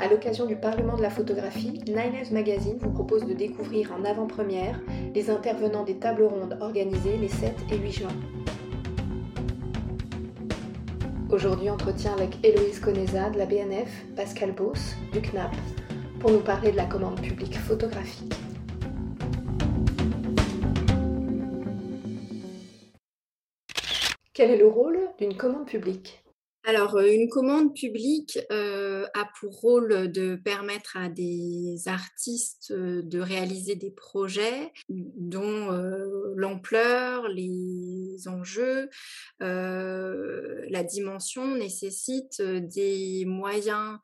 À l'occasion du Parlement de la photographie, Nines Magazine vous propose de découvrir en avant-première les intervenants des tables rondes organisées les 7 et 8 juin. Aujourd'hui, entretien avec Héloïse Coneza de la BNF, Pascal Beauce du CNAP, pour nous parler de la commande publique photographique. Quel est le rôle d'une commande publique? Alors, euh, une commande publique euh, a pour rôle de permettre à des artistes euh, de réaliser des projets dont l'ampleur, les enjeux, la dimension nécessitent des moyens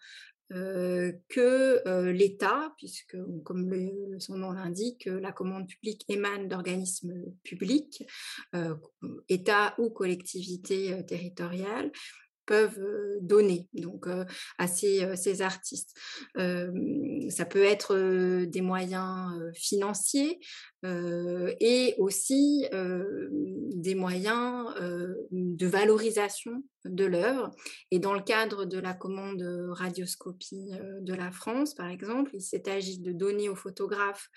que l'État, puisque comme son nom l'indique, la commande publique émane d'organismes publics, État ou collectivités territoriales, peuvent donner donc à ces, artistes. ça peut être des moyens financiers et aussi des moyens de valorisation de l'œuvre. Et dans le cadre de la commande radioscopie de la France, par exemple, il s'est de donner aux photographes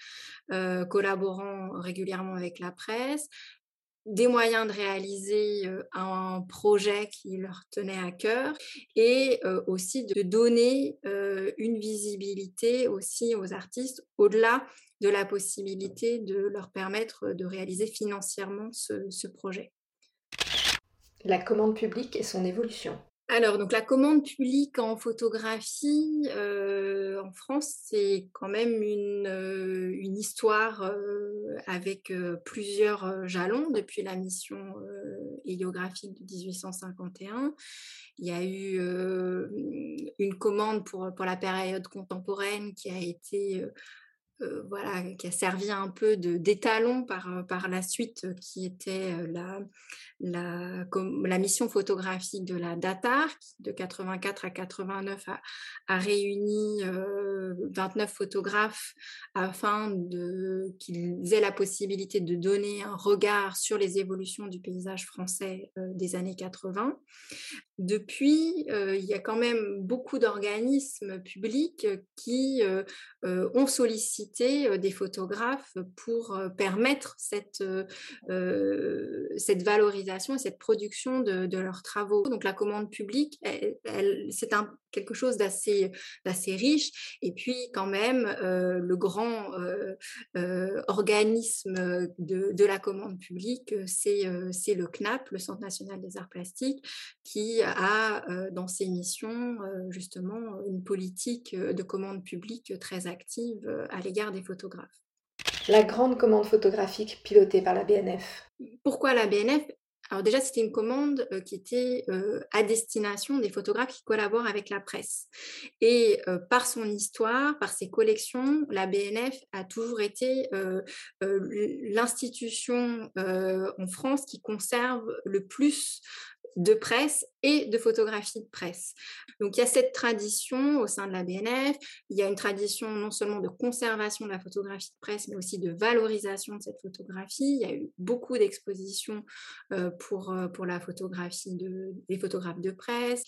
collaborant régulièrement avec la presse des moyens de réaliser un projet qui leur tenait à cœur et aussi de donner une visibilité aussi aux artistes au-delà de la possibilité de leur permettre de réaliser financièrement ce projet. La commande publique et son évolution. Alors, donc la commande publique en photographie euh, en France, c'est quand même une, euh, histoire euh, avec plusieurs jalons depuis la mission héliographique de 1851. Il y a eu une commande pour, pour la période contemporaine qui a été voilà, qui a servi un peu d'étalon par, par la suite, qui était la, mission photographique de la DATAR, qui de 84 à 89 a, a réuni 29 photographes afin qu'ils aient la possibilité de donner un regard sur les évolutions du paysage français des années 80. Depuis, il y a quand même beaucoup d'organismes publics qui ont sollicité des photographes pour permettre cette, cette valorisation et cette production de, leurs travaux. Donc la commande publique, c'est un, quelque chose d'assez riche. Et puis quand même, le grand organisme de, de, la commande publique, c'est le CNAP, le Centre national des arts plastiques, qui a dans ses missions justement une politique de commande publique très active à l'égard des photographes. La grande commande photographique pilotée par la BNF. Pourquoi la BNF alors déjà, c'était une commande qui était à destination des photographes qui collaborent avec la presse. Et par son histoire, par ses collections, la BNF a toujours été l'institution en France qui conserve le plus de presse et de photographie de presse. Donc il y a cette tradition au sein de la BNF, il y a une tradition non seulement de conservation de la photographie de presse, mais aussi de valorisation de cette photographie. Il y a eu beaucoup d'expositions euh, pour, euh, pour la photographie de, des photographes de presse.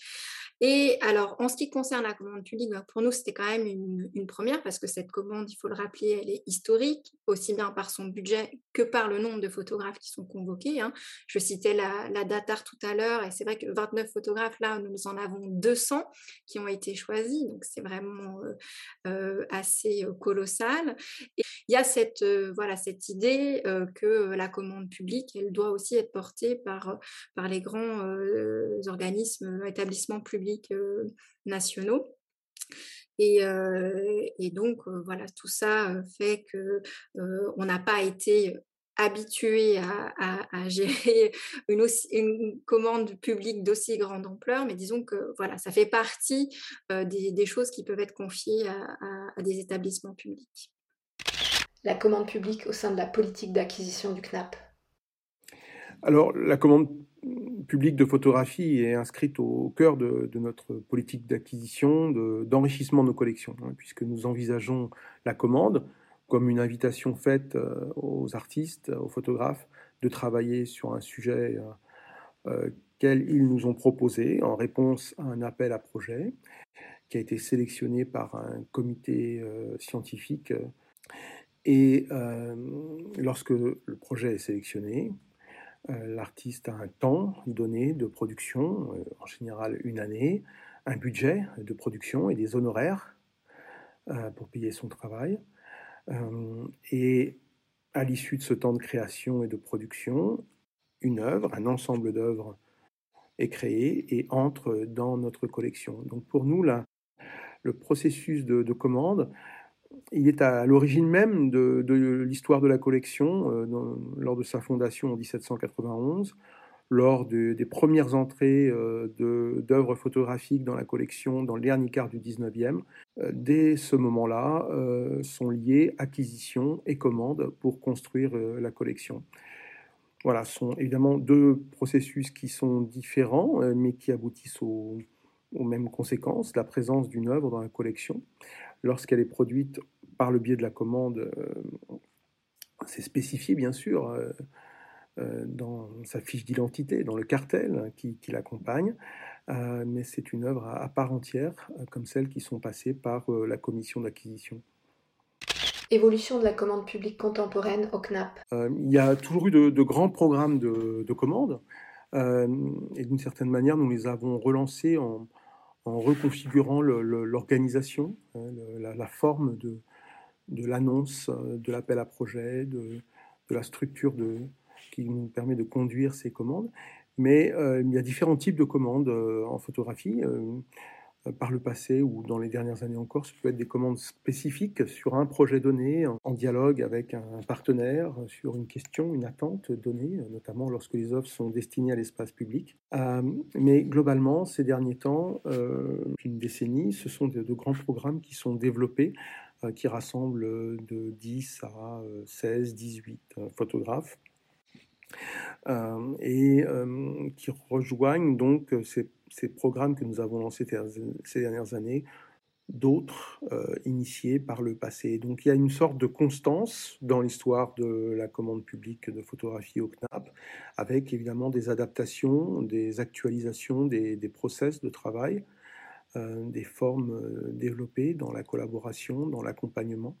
Et alors, en ce qui concerne la commande publique, ben, pour nous, c'était quand même une, première parce que cette commande, il faut le rappeler, elle est historique, aussi bien par son budget que par le nombre de photographes qui sont convoqués. Hein. Je citais la, la DATAR tout à l'heure, et c'est vrai que 29 photographes, là, nous en avons 200 qui ont été choisis, donc c'est vraiment euh, euh, assez euh, colossal. Et il y a cette, voilà, cette idée que la commande publique, elle doit aussi être portée par, par les grands organismes, établissements publics nationaux. Et, et, donc, voilà, tout ça fait que on n'a pas été habitué à, à, gérer une, une, commande publique d'aussi grande ampleur, mais disons que voilà, ça fait partie des, des, choses qui peuvent être confiées à, à, des établissements publics. La commande publique au sein de la politique d'acquisition du CNAP Alors, la commande public de photographie est inscrite au cœur de, notre politique d'acquisition, d'enrichissement de, nos collections, hein, puisque nous envisageons la commande comme une invitation faite euh, aux artistes, aux photographes, de travailler sur un sujet qu'ils nous ont proposé en réponse à un appel à projet qui a été sélectionné par un comité scientifique. Et lorsque le projet est sélectionné, l'artiste a un temps donné de production, en général une année, un budget de production et des honoraires pour payer son travail. Et à l'issue de ce temps de création et de production, une œuvre, un ensemble d'œuvres est créé et entre dans notre collection. Donc pour nous, là, le processus de, commande, il est à l'origine même de, l'histoire de la collection euh, lors de sa fondation en 1791 lors des premières entrées euh, d'œuvres photographiques dans la collection dans le dernier quart du 19e. Euh, dès ce moment-là, euh, sont liées acquisition et commande pour construire la collection. Voilà, ce sont évidemment deux processus qui sont différents, mais qui aboutissent aux, mêmes conséquences. La présence d'une œuvre dans la collection, lorsqu'elle est produite par le biais de la commande, c'est spécifié bien sûr dans sa fiche d'identité, dans le cartel qui, l'accompagne, euh, mais c'est une œuvre à, part entière, euh, comme celles qui sont passées par la commission d'acquisition. Évolution de la commande publique contemporaine au CNAP. il y a toujours eu de, grands programmes de, de commandes, et d'une certaine manière, nous les avons relancés en, reconfigurant l'organisation, hein, la, forme de, de l'annonce, de l'appel à projet, de, de, la structure de, qui nous permet de conduire ces commandes. Mais euh, il y a différents types de commandes euh, en photographie. Euh, par le passé ou dans les dernières années encore, ce peut être des commandes spécifiques sur un projet donné, en dialogue avec un partenaire, sur une question, une attente donnée, notamment lorsque les offres sont destinées à l'espace public. mais globalement, ces derniers temps, une décennie, ce sont de, de, grands programmes qui sont développés, qui rassemblent de 10 à 16, 18 photographes et euh, qui rejoignent donc euh, ces, programmes que nous avons lancés ces dernières années, d'autres initiés par le passé. Donc il y a une sorte de constance dans l'histoire de la commande publique de photographie au CNAP, avec évidemment des adaptations, des actualisations des process de travail, des formes développées dans la collaboration, dans l'accompagnement.